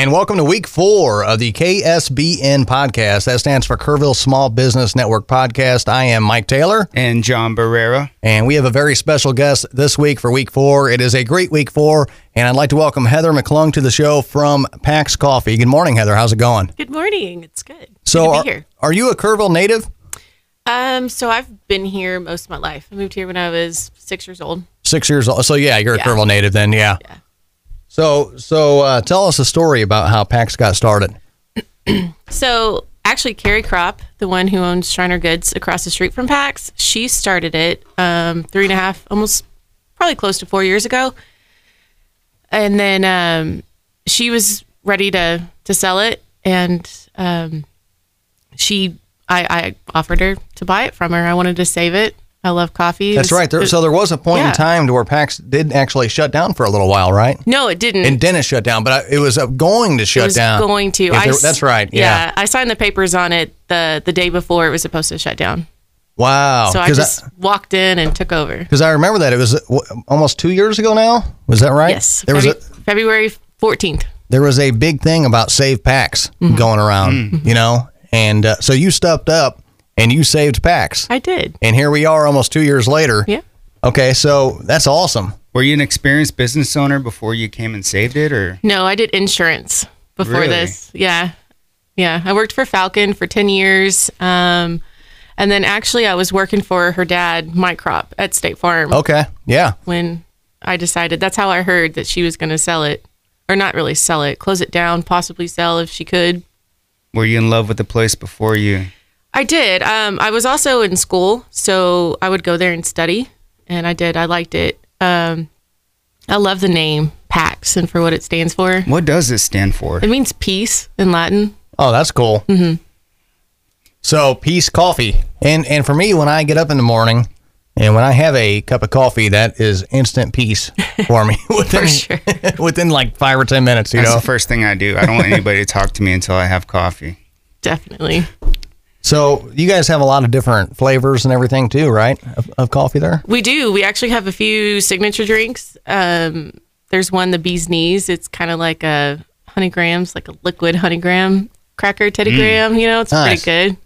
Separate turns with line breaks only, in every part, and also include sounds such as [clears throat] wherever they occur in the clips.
And welcome to week four of the KSBN podcast. That stands for Kerrville Small Business Network podcast. I am Mike Taylor.
And John Barrera.
And we have a very special guest this week for week four. It is a great week four. And I'd like to welcome Heather McClung to the show from Pax Coffee. Good morning, Heather. How's it going?
Good morning. It's good.
So,
good to
are,
here.
are you a Kerrville native?
Um, so I've been here most of my life. I moved here when I was six years old.
Six years old. So, yeah, you're a
Yeah.
Kerrville native then. Yeah.
Yeah.
So, so uh, tell us a story about how Pax got started. [clears throat]
So actually, Carrie Crop, the one who owns Schreiner Goods across the street from PAX, she started it um, three and a half, almost probably close to four years ago. And then um, she was ready to to sell it, and um, she, I, I offered her to buy it from her. I wanted to save it. I love coffee.
That's right. There, so there was a point in time to where Pax did actually shut down for a little while, right?
no, it didn't.
And didn't shut down, but I- it was uh, going to shut
it was
down.
going to.
If
I
there- that's right. Yeah.
I signed the papers on it the the day before it was supposed to shut down.
Wow.
So I
Because
just walked in and took over.
because I, remember that it was uh, w- almost two years ago now. Was that right?
Yes,
There was a
February fourteenth.
there was a big thing about save PAX
Mm-hmm.
going around, you know, and uh, so you stepped up and you saved PAX,
I did.
and here we are almost two years later.
Yeah.
Okay, so that's awesome.
Were you an experienced business owner before you came and saved it, or
No, I did insurance before
Really?
this. Yeah, yeah. I worked for Falcon for ten years, um, and then actually I was working for her dad, Mike Crop, at State Farm
Okay. Yeah.
when I decided. That's how I heard that she was going to sell it, or not really sell it, close it down, possibly sell if she could.
were you in love with the place before you?
I did. Um, I was also in school, so I would go there and study, and I did. I liked it. Um, I love the name PAX and for what it stands for.
What does it stand for?
It means peace in Latin.
Oh, that's cool. Mm-hmm. So peace coffee, and and for me, when I get up in the morning. And when I have a cup of coffee, that is instant peace for me [laughs] [laughs] within,
sure. [laughs]
within like five or ten minutes. You
That's
know,
the first thing I do. I don't want anybody to talk to me until I have coffee.
Definitely.
So you guys have a lot of different flavors and everything too, right? Of, of coffee there.
We do. We actually have a few signature drinks. Um, there's one, the bee's knees. It's kind of like a honey grams, like a liquid honey gram cracker, Teddy Graham. You know, it's
Nice.
pretty good.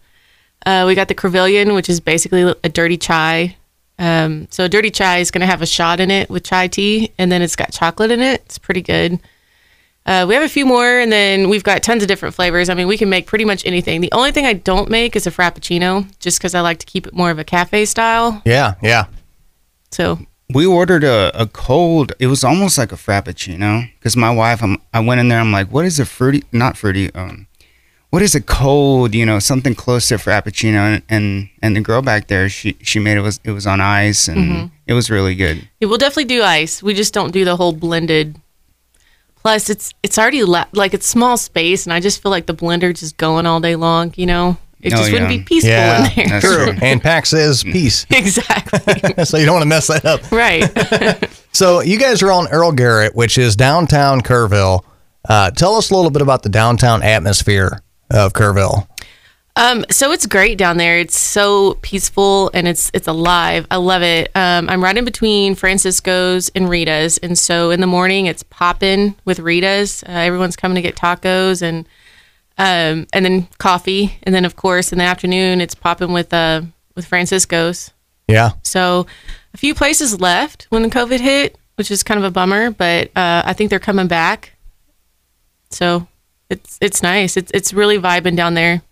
Uh, we got the Kerrvillian, which is basically a dirty chai. Um, so a dirty chai is going to have a shot in it with chai tea, and then it's got chocolate in it. It's pretty good. Uh, we have a few more, and then we've got tons of different flavors. I mean, we can make pretty much anything. The only thing I don't make is a frappuccino, just because I like to keep it more of a cafe style.
Yeah, yeah.
So
We ordered a, a cold. It was almost like a frappuccino because my wife. I'm, I went in there. I'm like, what is a fruity? Not fruity. Um, what is a cold? You know, something close to frappuccino. And and, and the girl back there, she she made it was it was on ice and it was really good.
Yeah, we'll definitely do ice. We just don't do the whole blended. Plus, it's it's already la- like it's small space, and I just feel like the blender just going all day long. You know, it
Oh,
just wouldn't
yeah.
be peaceful
Yeah,
in there.
That's
True.
true.
And PAX is peace, [laughs] [laughs]
exactly.
so you don't want to mess that up. [laughs]
right.
So you guys are on Earl Garrett, which is downtown Kerrville. Uh, tell us a little bit about the downtown atmosphere of Kerrville.
Um, so it's great down there. It's so peaceful and it's it's alive. I love it. Um, I'm right in between Francisco's and Rita's, and so in the morning it's popping with Rita's. Uh, everyone's coming to get tacos and um, and then coffee, and then of course in the afternoon it's popping with uh with Francisco's.
Yeah.
So a few places left when the COVID hit, which is kind of a bummer, but uh, I think they're coming back. So it's it's nice. It's it's really vibing down there.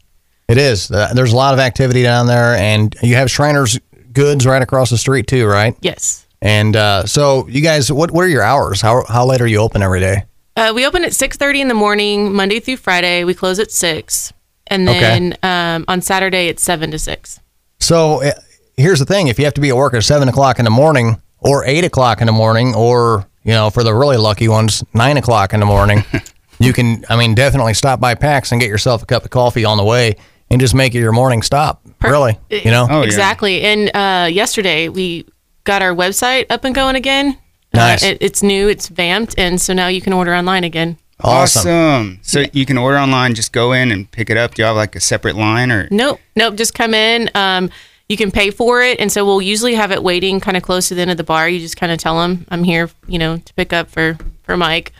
It is. Uh, there's a lot of activity down there, and you have Schreiner's Goods right across the street too, right?
Yes.
And uh, so, you guys, what what are your hours? How how late are you open every day?
Uh, we open at six thirty in the morning, Monday through Friday. We close at six, and
Okay.
then um, on Saturday it's seven to six.
So uh, here's the thing: if you have to be at work at seven o'clock in the morning, or eight o'clock in the morning, or you know, for the really lucky ones, nine o'clock in the morning, [laughs] you can, I mean, definitely stop by PAX and get yourself a cup of coffee on the way, and just make it your morning stop. Really, you know?
Oh, yeah.
exactly. And uh, yesterday we got our website up and going again.
Nice.
Uh, it, it's new. It's vamped, and so now you can order online again.
Awesome.
Awesome. So you can order online, just go in and pick it up. Do you have like a separate line or?
Nope, nope. Just come in. Um, you can pay for it, and so we'll usually have it waiting kind of close to the end of the bar. You just kind of tell them, "I'm here," you know, to pick up for for Mike,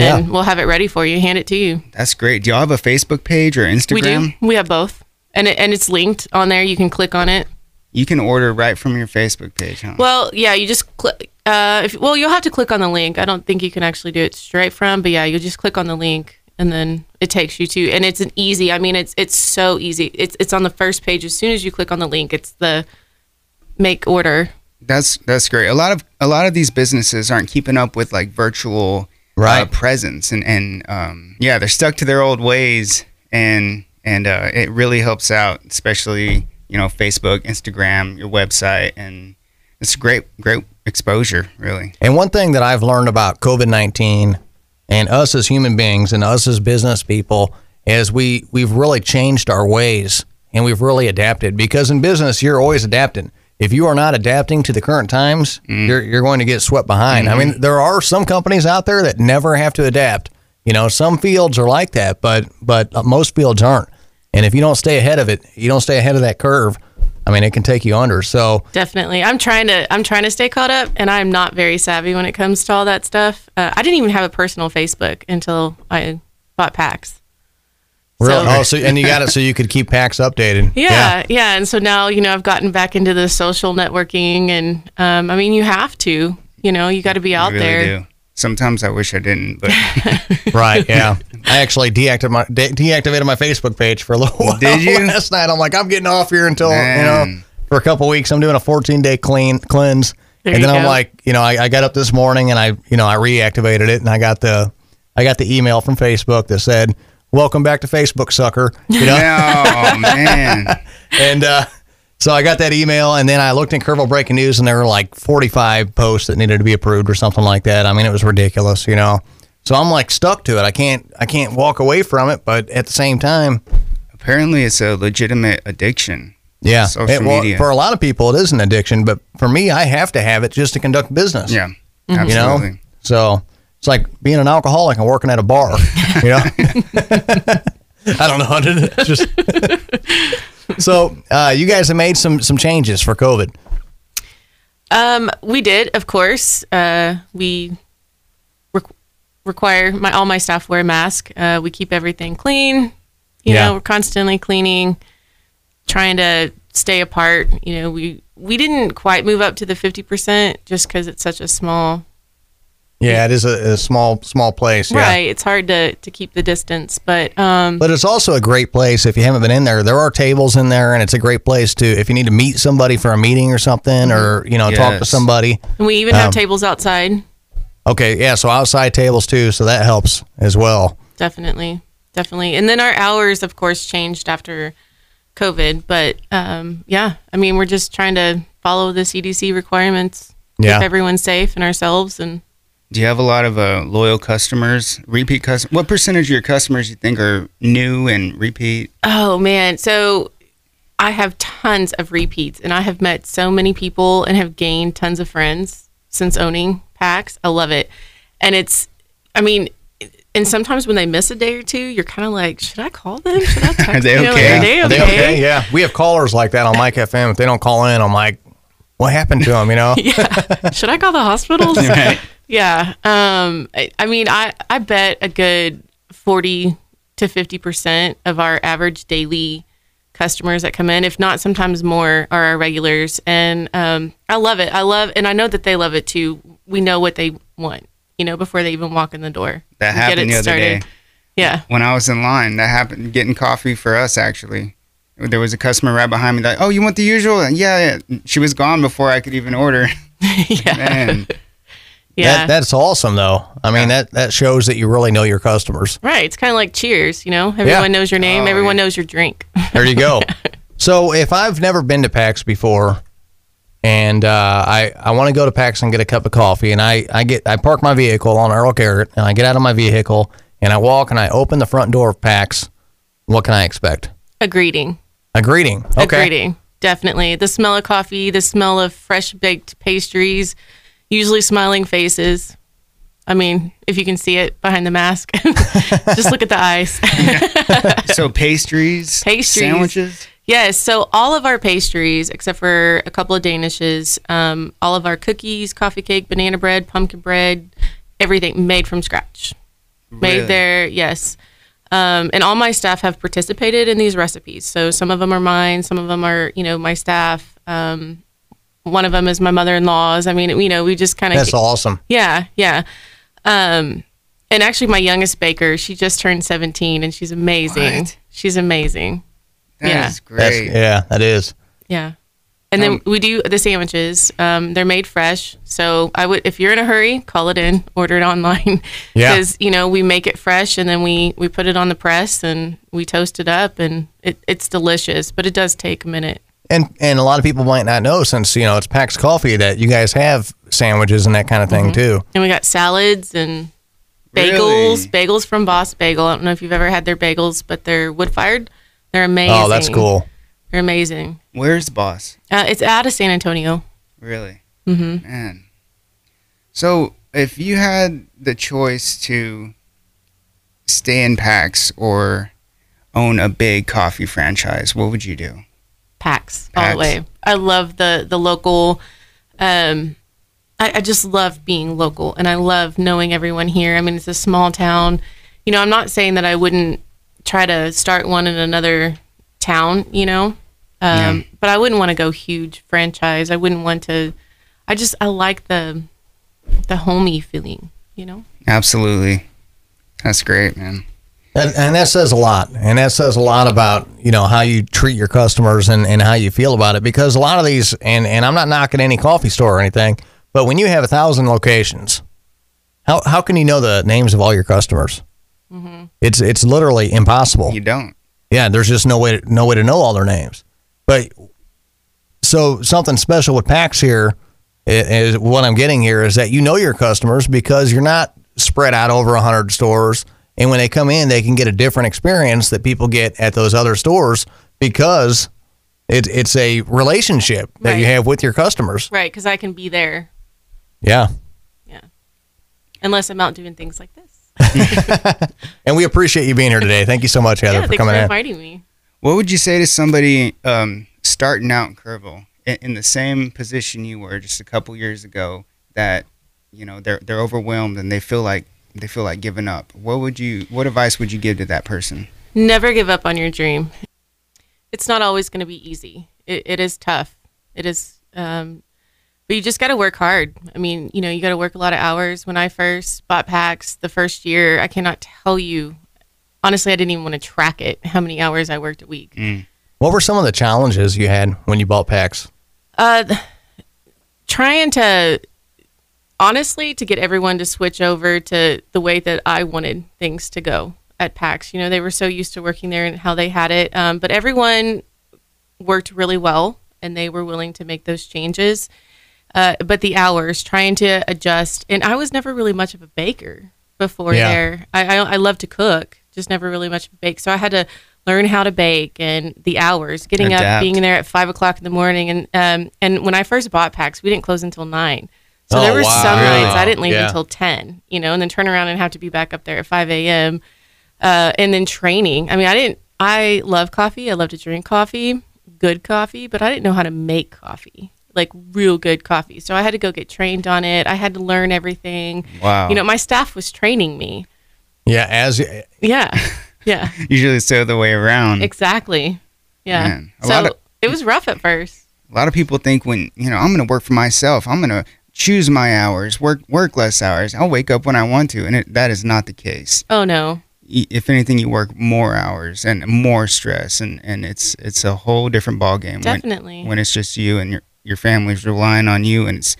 and
Yeah.
we'll have it ready for you. Hand it to you.
That's great. Do y'all have a Facebook page or Instagram?
We do. We have both, and it, and it's linked on there. You can click on it.
You can order right from your Facebook page, huh?
Well, yeah, you just click. Uh, if, well, you'll have to click on the link. I don't think you can actually do it straight from, but yeah, you'll just click on the link and then it takes you to, and it's an easy. I mean, it's it's so easy. It's it's on the first page. As soon as you click on the link, it's the make order.
That's that's great. A lot of a lot of these businesses aren't keeping up with like virtual uh,
Right.
presence, and and um, yeah, they're stuck to their old ways, and and uh, it really helps out, especially you know Facebook, Instagram, your website, and it's great great exposure, really.
And one thing that I've learned about COVID nineteen and us as human beings and us as business people is we we've really changed our ways and we've really adapted because in business you're always adapting. If you are not adapting to the current times, you're you're going to get swept behind. I mean, there are some companies out there that never have to adapt. You know, some fields are like that, but but uh, most fields aren't. And if you don't stay ahead of it, you don't stay ahead of that curve. I mean, it can take you under. So
Definitely, I'm trying to I'm trying to stay caught up, and I'm not very savvy when it comes to all that stuff. Uh, I didn't even have a personal Facebook until I bought PAX.
Really?
So-
oh, so and you got it so you could keep PAX updated. [laughs]
Yeah, yeah, And so now, you know, I've gotten back into the social networking and um, I mean, you have to, you know, you got to be out
really
there.
do. Sometimes I wish I didn't, but [laughs]
Right. Yeah. I actually deactivated my de- deactivated my Facebook page for a little while.
Did you? [laughs]
last night? I'm like, I'm getting off here until you know for a couple weeks. I'm doing a 14 day clean cleanse,
There
and
you
then I'm like, you know, I, I got up this morning and I, you know, I reactivated it, and I got the, I got the email from Facebook that said, "Welcome back to Facebook, sucker." You know.
oh man, [laughs]
And uh, so I got that email, and then I looked in Kerrville Breaking News, and there were like 45 posts that needed to be approved or something like that. I mean, it was ridiculous, you know. So I'm like stuck to it. I can't, I can't walk away from it, but at the same time,
apparently it's a legitimate addiction.
yeah.
Social
It- well,
media.
for a lot of people, it is an addiction, but for me, I have to have it just to conduct business.
Yeah,
You
absolutely.
know. So it's like being an alcoholic and working at a bar. You know. [laughs] I don't know. It's [laughs] just. [laughs] so uh, you guys have made some some changes for COVID.
Um, we did, of course. Uh, we requ- require my all my staff wear a mask. Uh, we keep everything clean. You
Yeah.
know, we're constantly cleaning, trying to stay apart. You know, we we didn't quite move up to the fifty percent just because it's such a small
Yeah, it is a, a small small place. Yeah.
right. It's hard to to keep the distance, but um,
But it's also a great place if you haven't been in there. There are tables in there, and it's a great place to if you need to meet somebody for a meeting or something, or you know talk to somebody.
and we even have
um,
tables outside.
Okay, yeah. So outside tables too, so that helps as well.
Definitely, definitely. And then our hours, of course, changed after COVID. But um, yeah, I mean, we're just trying to follow the CDC requirements,
Yeah.
keep everyone safe and ourselves. And
Do you have a lot of uh, loyal customers, repeat customers? What percentage of your customers you think are new and repeat?
oh man, so I have tons of repeats, and I have met so many people and have gained tons of friends since owning PAX. I love it, and it's, I mean. And sometimes when they miss a day or two, you're kind of like, should I call them? Should I [laughs] text
they
you know, like,
okay?
are they
Are
okay?
they okay? Yeah, we have callers like that on Mike FM. If they don't call in, I'm like, what happened to them? You know? [laughs]
yeah. Should I call the hospitals? [laughs]
Right.
Yeah. Um, I, I mean, I, I bet a good 40 to 50% of our average daily customers that come in, if not sometimes more, are our regulars. And um, I love it. I love, and I know that they love it too. We know what they want, you know, before they even walk in the door.
That
We
happened the other day.
Yeah.
When I was in line, that happened getting coffee for us actually. There was a customer right behind me that, "Oh, you want the usual?" Yeah, yeah. She was gone before I could even order. [laughs]
yeah.
Man,
Yeah.
That, that's awesome, though. I mean, that that shows that you really know your customers.
right. It's kind of like cheers, you know, everyone knows your name,
Oh,
everyone
yeah.
knows your drink. [laughs]
There you go. [laughs] so if I've never been to PAX before, and uh, I I want to go to PAX and get a cup of coffee, and I I get I park my vehicle on Earl Garrett, and I get out of my vehicle, and I walk and I open the front door of PAX. What can I expect?
a greeting.
A greeting.
A
Okay.
greeting. Definitely. The smell of coffee, the smell of fresh baked pastries, usually smiling faces. I mean, if you can see it behind the mask, [laughs] just look at the eyes. [laughs]
so pastries,
Pastries.
sandwiches.
yes. So all of our pastries, except for a couple of danishes, um, all of our cookies, coffee cake, banana bread, pumpkin bread, everything made from scratch. made there. Yes. Um, and all my staff have participated in these recipes. So some of them are mine, some of them are, you know, my staff. Um, one of them is my mother-in-law's. I mean, you know, we just kind of
That's awesome.
yeah, yeah. Um, and actually, my youngest baker, she just turned 17 and she's amazing.
What?
She's amazing.
That
Yeah.
is
That's,
great.
yeah, that is.
Yeah. And
Um,
then we do the sandwiches. Um, they're made fresh. So I would, if you're in a hurry, call it in, [laughs] order it online.
Yeah.
Because, you know, we make it fresh and then we, we put it on the press and we toast it up and it, it's delicious, but it does take a minute.
And and a lot of people might not know since you know it's Pax Coffee that you guys have sandwiches and that kind of thing
Mm-hmm.
too.
And we got salads and bagels,
Really?
bagels from Boss Bagel. I don't know if you've ever had their bagels, but they're wood fired. They're amazing.
Oh, that's cool.
They're amazing.
Where's Boss?
Uh, it's out of San Antonio.
Really?
Mm hmm
Man. So, if you had the choice to stay in PAX or own a big coffee franchise, what would you do?
PAX all the way. I love the the local. Um, I, I just love being local, and I love knowing everyone here. I mean, it's a small town. You know, I'm not saying that I wouldn't try to start one in another town. You know, um,
Yeah.
but I wouldn't want to go huge franchise. I wouldn't want to. I just I like the the homey feeling. You know.
Absolutely. That's great, man.
And, and that says a lot. And that says a lot about, you know, how you treat your customers and, and how you feel about it. Because a lot of these, and, and I'm not knocking any coffee store or anything, but when you have a thousand locations, how, how can you know the names of all your customers? Mm-hmm. It's it's literally impossible.
You don't.
Yeah, there's just no way to, no way to know all their names. But so something special with PAX here is what I'm getting here is that you know your customers because you're not spread out over 100 stores and when they come in they can get a different experience that people get at those other stores because it, it's a relationship that you have with your customers.
Right, because I can be there
Yeah. Yeah.
Unless I'm out doing things like this. [laughs]
And we appreciate you being here today. Thank you so much, Heather,
yeah,
for
thanks
coming
for
in.
inviting me.
What would you say to somebody um, starting out in Kerrville in, in the same position you were just a couple years ago that you know they're they're overwhelmed and they feel like they feel like giving up? What would you what advice would you give to that person?
Never give up on your dream. It's not always going to be easy. It, it is tough. It is, um, but you just got to work hard. I mean, you know, you got to work a lot of hours. When I first bought PAX the first year, I cannot tell you. Honestly, I didn't even want to track it how many hours I worked a week.
What were some of the challenges you had when you bought PAX?
Uh, th- trying to honestly to get everyone to switch over to the way that I wanted things to go at PAX. You know, they were so used to working there and how they had it, um, but everyone worked really well and they were willing to make those changes. Uh, but the hours, trying to adjust, and I was never really much of a baker before
Yeah.
there. I, I I love to cook, just never really much of a bake. So I had to learn how to bake and the hours, getting up, being there at five o'clock in the morning, and um and when I first bought PAX, we didn't close until nine. So
Oh,
there were
wow.
some nights I didn't leave
Yeah.
until ten, you know, and then turn around and have to be back up there at five a.m. Uh, and then training. I mean, I didn't. I love coffee. I love to drink coffee, good coffee, but I didn't know how to make coffee, like real good coffee. So I had to go get trained on it. I had to learn everything.
Wow.
You know, my staff was training me.
Yeah, as
Yeah, yeah, [laughs]
Usually it's the other way around.
exactly. Yeah. So
of-
it was rough at first.
a lot of people think when you know I'm going to work for myself, I'm going to choose my hours, work work less hours. I'll wake up when I want to, and it, that is not the case.
Oh no.
If anything, you work more hours and more stress, and, and it's it's a whole different ballgame when,
Definitely.
when it's just you and your your family's relying on you, and it's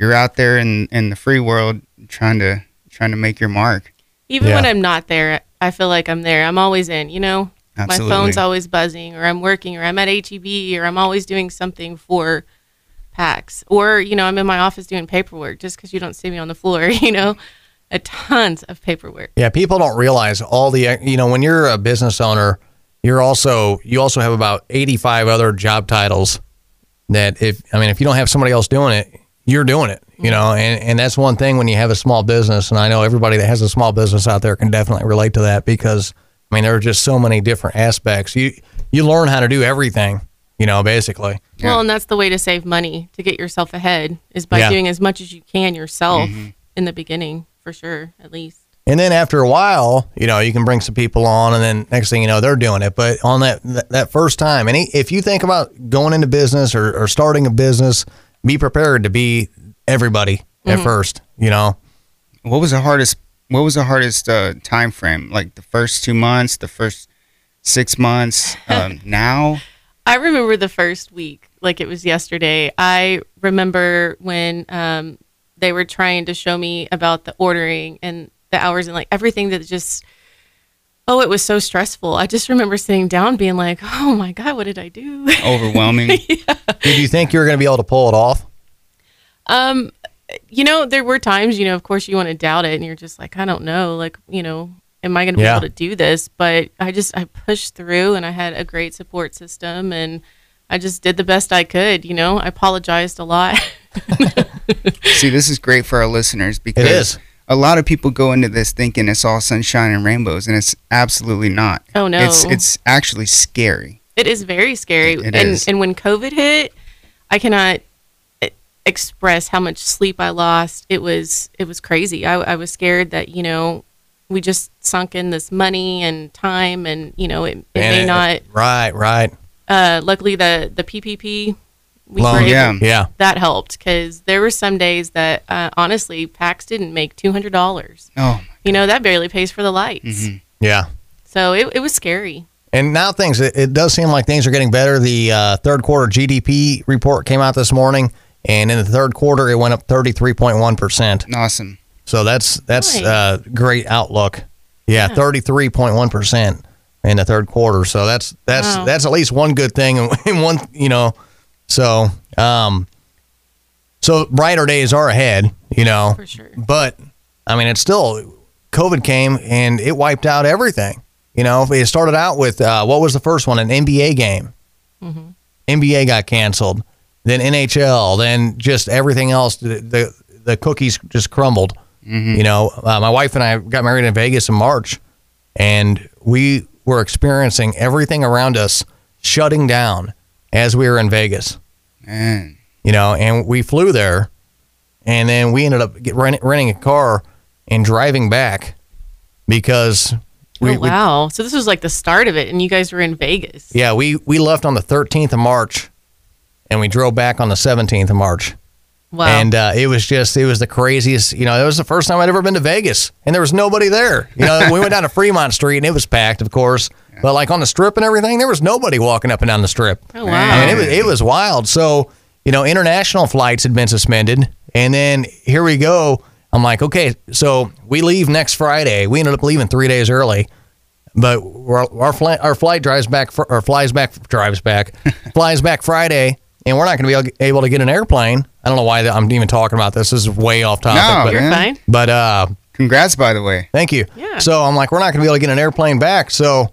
you're out there in, in the free world trying to trying to make your mark.
Even
Yeah.
when I'm not there, I feel like I'm there. I'm always in, you know?
Absolutely.
My phone's always buzzing, or I'm working, or I'm at HEB, or I'm always doing something for PAX. Or, you know, I'm in my office doing paperwork just because you don't see me on the floor, [laughs] you know? A tons of paperwork.
Yeah, people don't realize all the you know when you're a business owner, you're also you also have about 85 other job titles that if I mean if you don't have somebody else doing it, you're doing it, you know, mm-hmm. and and that's one thing when you have a small business and I know everybody that has a small business out there can definitely relate to that because I mean there are just so many different aspects. You you learn how to do everything, you know, basically.
Yeah.
Well, and that's the way to save money to get yourself ahead is by
Yeah.
doing as much as you can yourself in the beginning, for sure, at least.
And then after a while, you know, you can bring some people on, and then next thing you know, they're doing it. But on that that, that first time, and if you think about going into business or, or starting a business, be prepared to be everybody at first. You know,
What was the hardest? What was the hardest uh, time frame? Like the first two months, the first six months. [laughs] Um, now,
I remember the first week like it was yesterday. I remember when um, they were trying to show me about the ordering and the hours and like everything that just oh it was so stressful. I just remember sitting down being like, "Oh my god, what did I do?" [laughs]
overwhelming. [laughs]
did you think you were going to be able to pull it off?
Um, you know, there were times, you know, of course you want to doubt it and you're just like, I don't know, like, you know, am I going to be
Yeah.
able to do this? But I just, I pushed through and I had a great support system and I just did the best I could, you know, I apologized a lot. [laughs]
See, this is great for our listeners because a lot of people go into this thinking it's all sunshine and rainbows, and it's absolutely not.
Oh, no.
It's it's actually scary.
it is very scary.
It
and,
is.
and when COVID hit, I cannot express how much sleep I lost. It was, it was crazy. I, I was scared that, you know, we just sunk in this money and time and, you know, it, it may
it-
not
Right, right.
uh, luckily the the PPP we
Loan,
were able-
yeah.
Yeah.
that helped because there were some days that uh, honestly PAX didn't make two hundred dollars.
Oh,
You know that barely pays for the lights.
Yeah.
So it, it was scary.
And now things, it, it does seem like things are getting better. The uh, third quarter GDP report came out this morning, and in the third quarter, it went up 33.1%.
awesome.
So that's that's
Nice.
uh, great outlook. Yeah, 33.1% in the third quarter. So that's that's
Wow.
that's at least one good thing and one, you know. So, um so brighter days are ahead, you know.
For sure.
But I mean, it's still COVID came and it wiped out everything. You know, it started out with uh, what was the first one? An NBA game. NBA got canceled. Then NHL. Then just everything else. The the, the cookies just crumbled. You know, uh, my wife and I got married in Vegas in March, and we were experiencing everything around us shutting down as we were in Vegas
Man,
you know, and we flew there, and then we ended up get, rent, renting a car and driving back because we,
oh, wow. so this was like the start of it, and you guys were in Vegas.
yeah we we left on the 13th of March, and we drove back on the 17th of March,
Wow.
and uh, it was just it was the craziest. You know, it was the first time I'd ever been to Vegas, and there was nobody there. You know, we went down to Fremont Street, and it was packed, of course, but like on the strip and everything, there was nobody walking up and down the strip.
oh wow.
I mean, it was it was wild. So you know, international flights had been suspended, and then here we go. I'm like, okay, so we leave next Friday. We ended up leaving three days early, but our our flight our flight drives back fr- or flies back drives back [laughs] flies back Friday, and we're not going to be able to get an airplane. I don't know why I'm even talking about this. This is way off topic.
No,
but,
You're fine.
but uh,
congrats by the way.
Thank you.
Yeah.
So I'm like, we're not going to be able to get an airplane back. So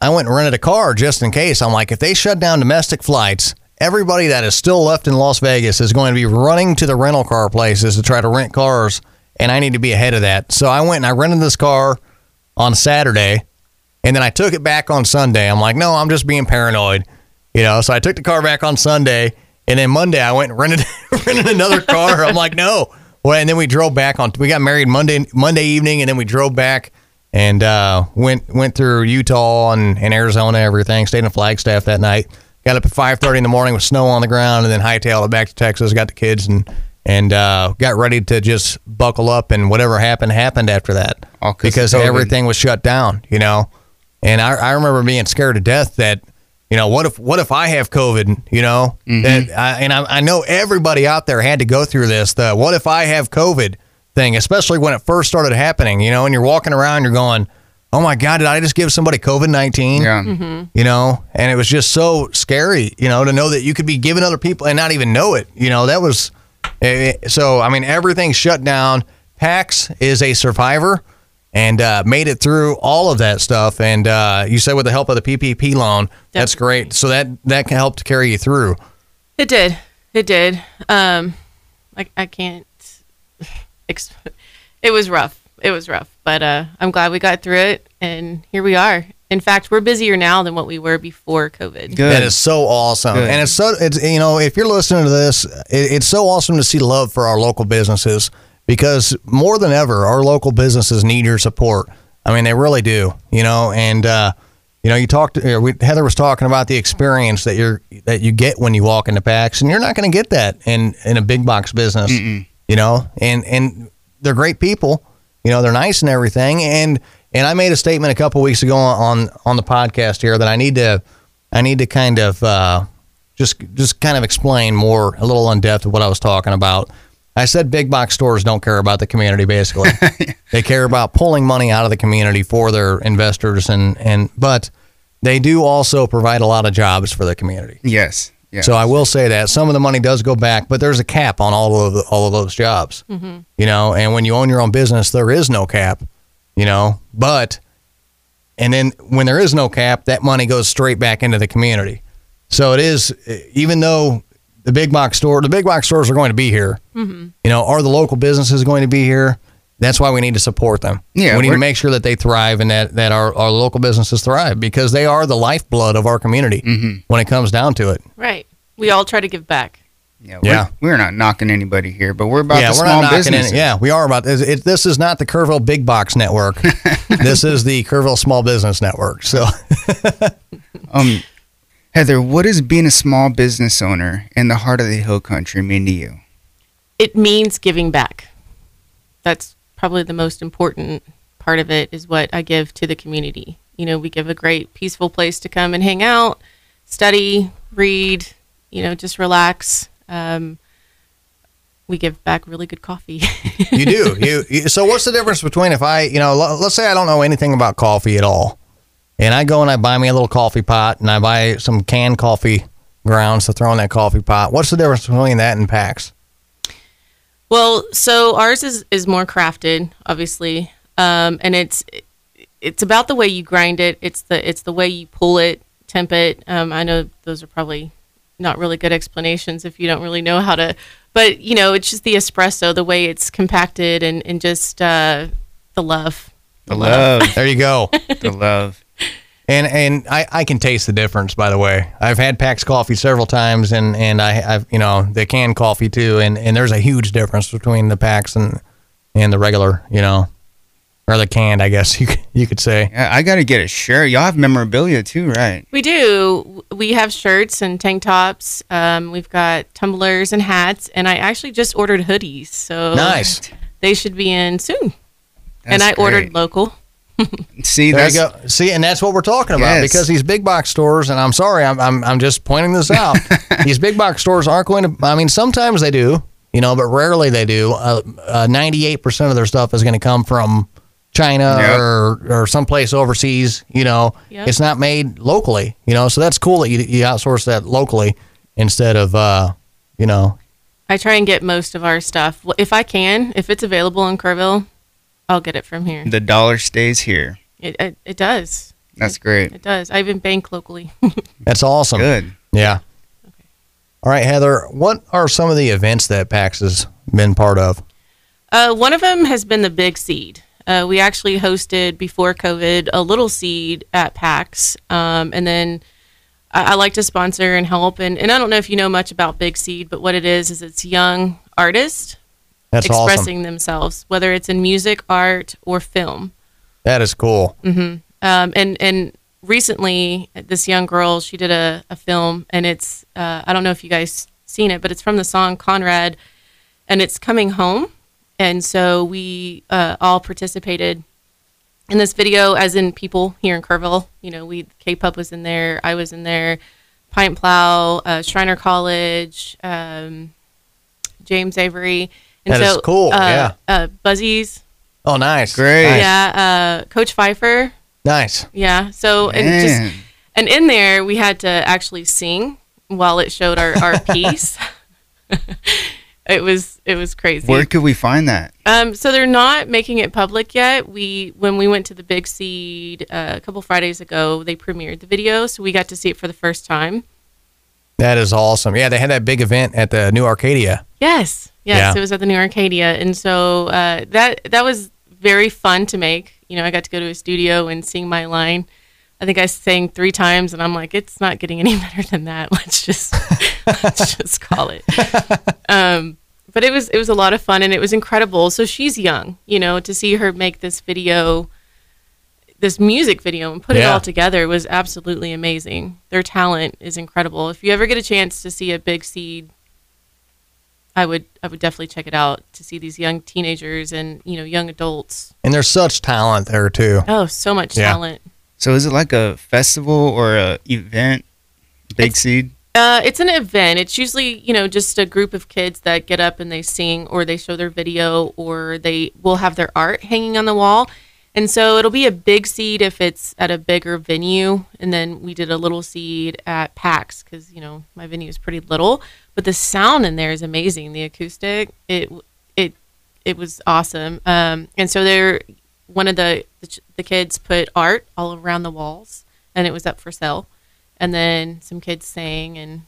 I went and rented a car just in case. I'm like, if they shut down domestic flights, everybody that is still left in Las Vegas is going to be running to the rental car places to try to rent cars. And I need to be ahead of that. So I went and I rented this car on Saturday. And then I took it back on Sunday. I'm like, no, I'm just being paranoid. You know, so I took the car back on Sunday. And then Monday I went and rented, [laughs] rented another car. I'm like, no. Well, and then we drove back on. We got married Monday Monday evening, and then we drove back and uh, went went through Utah and, and Arizona, everything. Stayed in Flagstaff that night. Got up at five thirty in the morning with snow on the ground, and then hightailed it back to Texas. Got the kids and and uh, got ready to just buckle up, and whatever happened happened after that
'cause
because everything was shut down. You know, and I, I remember being scared to death that you know what if what if I have COVID? You know that I, and I, I know everybody out there had to go through this. The what if I have COVID thing, especially when it first started happening. You know, and you're walking around, you're going, oh my god, did I just give somebody COVID nineteen?
Yeah.
you know and it was just so scary you know to know that you could be giving other people and not even know it you know that was eh, eh, so i mean everything's shut down pax is a survivor and uh, made it through all of that stuff and uh, you said with the help of the ppp loan that's great so that that can help to carry you through
It did. It did. Um, I, I can't. [laughs] Exp- it was rough. It was rough, but uh, I'm glad we got through it, and here we are. In fact, we're busier now than what we were before COVID.
Good.
That is so awesome,
Good.
and it's so it's you know if you're listening to this, it, it's so awesome to see love for our local businesses because more than ever, our local businesses need your support. I mean, they really do. You know, and uh, you know, you talked. uh, we, Heather was talking about the experience that you're that you get when you walk into PAX, and you're not going to get that in in a big box business. You know, and and they're great people. You know, they're nice and everything. And and I made a statement a couple weeks ago on on the podcast here that I need to I need to kind of uh, just just kind of explain more a little in depth of what I was talking about. I said big box stores don't care about the community basically. [laughs] they care about pulling money out of the community for their investors and and but they do also provide a lot of jobs for the community.
Yes. Yes.
So I will say that some of the money does go back, but there's a cap on all of the, all of those jobs. Mm-hmm. You know, and when you own your own business, there is no cap. You know, but and then when there is no cap, that money goes straight back into the community. So it is, even though the big box store, the big box stores are going to be here. You know, are the local businesses going to be here? That's why we need to support them.
Yeah,
we need to make sure that they thrive and that, that our, our local businesses thrive because they are the lifeblood of our community when it comes down to it.
Right. We all try to give back.
yeah,
Yeah.
We're, we're not knocking anybody here, but we're about
yeah,
the
we're
small
not knocking
businesses.
it. Yeah, we are about this. It, this is not the Kerrville Big Box Network. [laughs] this is the Kerrville Small Business Network. So,
Um, Heather, what does being a small business owner in the heart of the hill country mean to you?
It means giving back. That's probably the most important part of it is what I give to the community. You know, we give a great peaceful place to come and hang out, study, read, you know, just relax. Um, we give back really good coffee.
you do. [laughs] You, you so what's the difference between if I, you know, l- let's say I don't know anything about coffee at all. And I go and I buy me a little coffee pot and I buy some canned coffee grounds to throw in that coffee pot. What's the difference between that and PAX?
Well, so ours is is more crafted, obviously, um, and it's it's about the way you grind it. It's the it's the way you pull it, temp it. Um, I know those are probably not really good explanations if you don't really know how to, but you know, it's just the espresso, the way it's compacted, and and just uh, the love.
The love,
There you go. [laughs]
the love.
And and I, I can taste the difference. By the way, I've had Pax coffee several times, and and I I've you know the canned coffee too, and and there's a huge difference between the Pax and and the regular, you know, or the canned, I guess [laughs] you could, you could say.
Yeah, I got to get a shirt. Y'all have memorabilia too, right?
We do. We have shirts and tank tops. Um, we've got tumblers and hats, and I actually just ordered hoodies. So
Nice.
They should be in soon. and
That's
I ordered local.
See,
There
that's
you go. See, and that's what we're talking about
Yes.
because these big box stores, and I'm sorry, I'm, I'm, I'm just pointing this out. [laughs] these big box stores aren't going to, I mean, sometimes they do, you know, but rarely they do. Uh, uh, 98% of their stuff is going to come from China
Yep.
or, or someplace overseas, you know.
Yep.
It's not made locally, you know, so that's cool that you, you outsource that locally instead of, uh, you know,
I try and get most of our stuff if I can. If it's available in Kerrville, I'll get it from here.
the dollar stays here.
It it, it does.
That's great.
It does. I even bank locally. [laughs]
that's awesome.
Good.
Yeah. Okay. All right, Heather, what are some of the events that PAX has been part of?
Uh, one of them has been the Big Seed. Uh, we actually hosted before COVID a little seed at PAX, um, and then I, I like to sponsor and help. And, and I don't know if you know much about Big Seed, but what it is is it's young artists
That's
expressing
awesome.
themselves, whether it's in music, art, or film.
That is cool.
Um, and and recently, this young girl she did a, a film, and it's uh, I don't know if you guys seen it, but it's from the song Conrad, and it's coming home, and so we uh, all participated in this video, as in people here in Kerrville. You know, we KPUB was in there, I was in there, Pint Plow, uh, Schreiner College, um, James Avery, and
That is
so
cool,
Uh,
yeah.
uh, Buzzies,
Oh, nice.
Great.
Yeah, uh, Coach Pfeiffer.
Nice.
Yeah. So and
Man.
just and in there we had to actually sing while it showed our, our [laughs] piece. [laughs] it was it was crazy.
Where could we find that?
Um, so they're not making it public yet. We when we went to the Big Seed uh, a couple Fridays ago, they premiered the video, so we got to see it for the first time.
That is awesome. Yeah, they had that big event at the New Arcadia.
Yes, yes,
Yeah.
it was at the New Arcadia, and so uh, that that was very fun to make. You know, I got to go to a studio and sing my line. I think I sang three times, and I'm like, it's not getting any [laughs] better than that. Let's just [laughs] let's just call it. [laughs] Um, but it was it was a lot of fun and it was incredible. So she's young, you know, to see her make this video, this music video, and put it all together was absolutely amazing. Their talent is incredible. If you ever get a chance to see a Big Seed, I would I would definitely check it out to see these young teenagers and you know young adults.
And there's such talent there too.
Oh, so much
Yeah.
talent.
So is it like a festival or a event? Big Seed.
Uh, it's an event. It's usually, you know, just a group of kids that get up and they sing or they show their video or they will have their art hanging on the wall. And so it'll be a big seed if it's at a bigger venue. And then we did a little seed at PAX because, you know, my venue is pretty little. But the sound in there is amazing. The acoustic, it, it, it was awesome. Um, and so there, one of the, the, the kids put art all around the walls and it was up for sale and then some kids sang and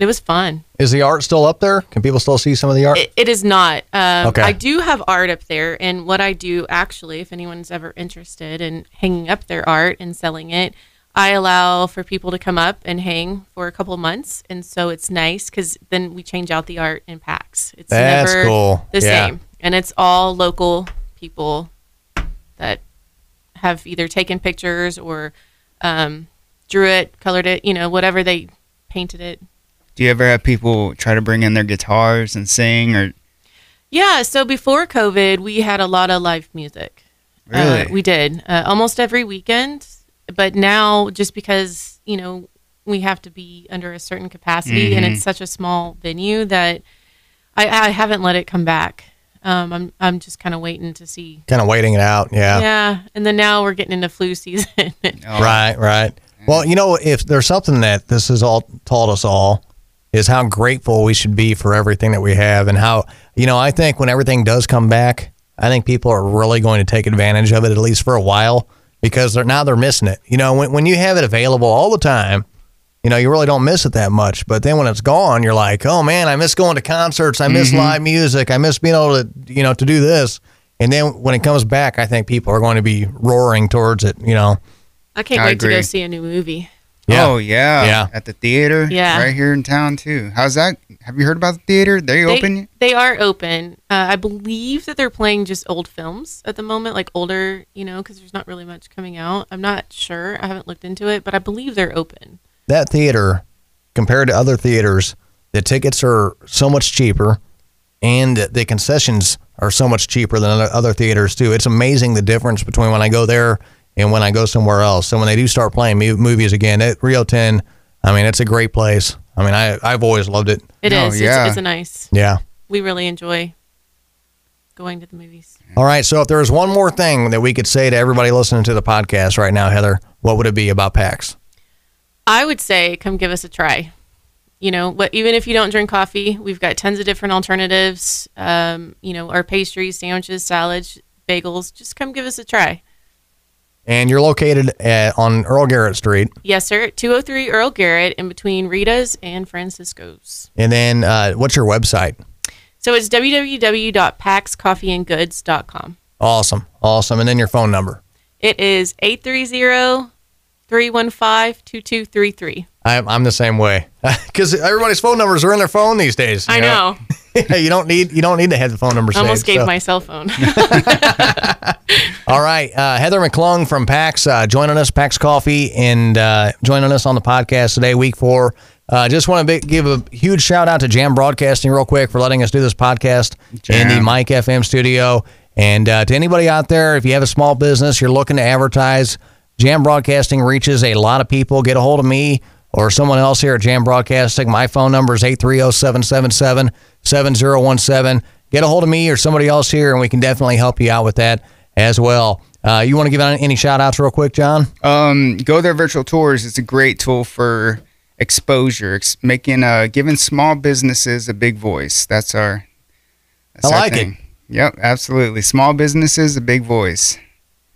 it was fun
Is the art still up there? Can people still see some of the art?
it, it is not um,
Okay.
i do have art up there and what i do actually if anyone's ever interested in hanging up their art and selling it i allow for people to come up and hang for a couple of months and so it's nice because then we change out the art in PAX it's
That's
never
cool.
the
Yeah.
same and it's all local people that have either taken pictures or um, drew it colored it you know whatever they painted it
Do you ever have people try to bring in their guitars and sing or
Yeah, so before COVID, we had a lot of live music.
Really?
Uh, we did uh, almost every weekend. But now, just because, you know, we have to be under a certain capacity and it's such a small venue that I, I haven't let it come back. Um, I'm, I'm just kind of waiting to see.
kind of waiting it out. Yeah.
Yeah. And then now we're getting into flu [laughs] season.
Oh,
Right, right. Well, you know, if there's something that this has all taught us all is how grateful we should be for everything that we have and how, you know, I think when everything does come back, I think people are really going to take advantage of it at least for a while because they're now they're missing it. You know, when when you have it available all the time, you know, you really don't miss it that much. But then when it's gone, you're like, "Oh man, I miss going to concerts. I miss mm-hmm. live music. I miss being able to, you know, to do this." And then when it comes back, I think people are going to be roaring towards it, you know.
I can't
I
wait to go see a new movie.
Yeah.
Oh yeah.
Yeah.
At the theater.
Yeah.
Right here in town too. How's that? Have you heard about the theater? They,
They,
open
they are open. Uh, I believe that they're playing just old films at the moment, like older, you know, because there's not really much coming out. I'm not sure. I haven't looked into it, but I believe they're open.
that theater compared to other theaters the tickets are so much cheaper and the concessions are so much cheaper than other, other theaters too it's amazing the difference between when i go there and when i go somewhere else so when they do start playing mu- movies again at rio 10 i mean it's a great place i mean I, i've always loved it
It
Oh,
is.
yeah.
It's, it's a nice.
yeah
We really enjoy going to the movies.
all right so if there was one more thing that we could say to everybody listening to the podcast right now heather what would it be about pax
I would say come give us a try. You know, but even if you don't drink coffee, we've got tons of different alternatives. Um, you know, our pastries, sandwiches, salads, bagels. Just come give us a try.
And you're located at, on earl garrett street
Yes, sir. 203 Earl Garrett in between Rita's and Francisco's.
and then uh, what's your website
So it's www.paxcoffeeandgoods.com.
awesome awesome and then your phone number
It is 830 315 2233.
I'm, I'm the same way [laughs] because everybody's phone numbers are in their phone these days. you
I know. [laughs]
you don't need you don't need to have the phone number
I
saved.
almost gave
so-
my cell phone. [laughs]
All right, uh, Heather McClung from PAX uh, joining us, PAX Coffee, and uh, joining us on the podcast today, week four. Uh, just want to give a huge shout out to Jam Broadcasting real quick for letting us do this podcast in the Mike FM studio. And uh, to anybody out there, if you have a small business, you're looking to advertise, Jam Broadcasting reaches a lot of people. Get a hold of me or someone else here at Jam Broadcasting. My phone number is 830 777 7017. Get a hold of me or somebody else here, and we can definitely help you out with that as well. Uh, you want to give out any shout outs real quick, John?
Um, go there virtual tours. It's a great tool for exposure, ex- making uh, giving small businesses a big voice. That's our. That's
I
our
like it.
Yep, absolutely. Small businesses, a big voice.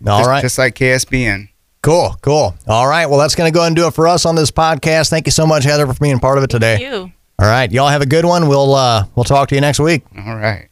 All
just,
right.
just like KSBN.
Cool, cool. All right. Well, that's going to go ahead and do it for us on this podcast. Thank you so much, Heather, for being part of it today.
you.
All right. Y'all have a good one. We'll uh, we'll talk to you next week.
All right.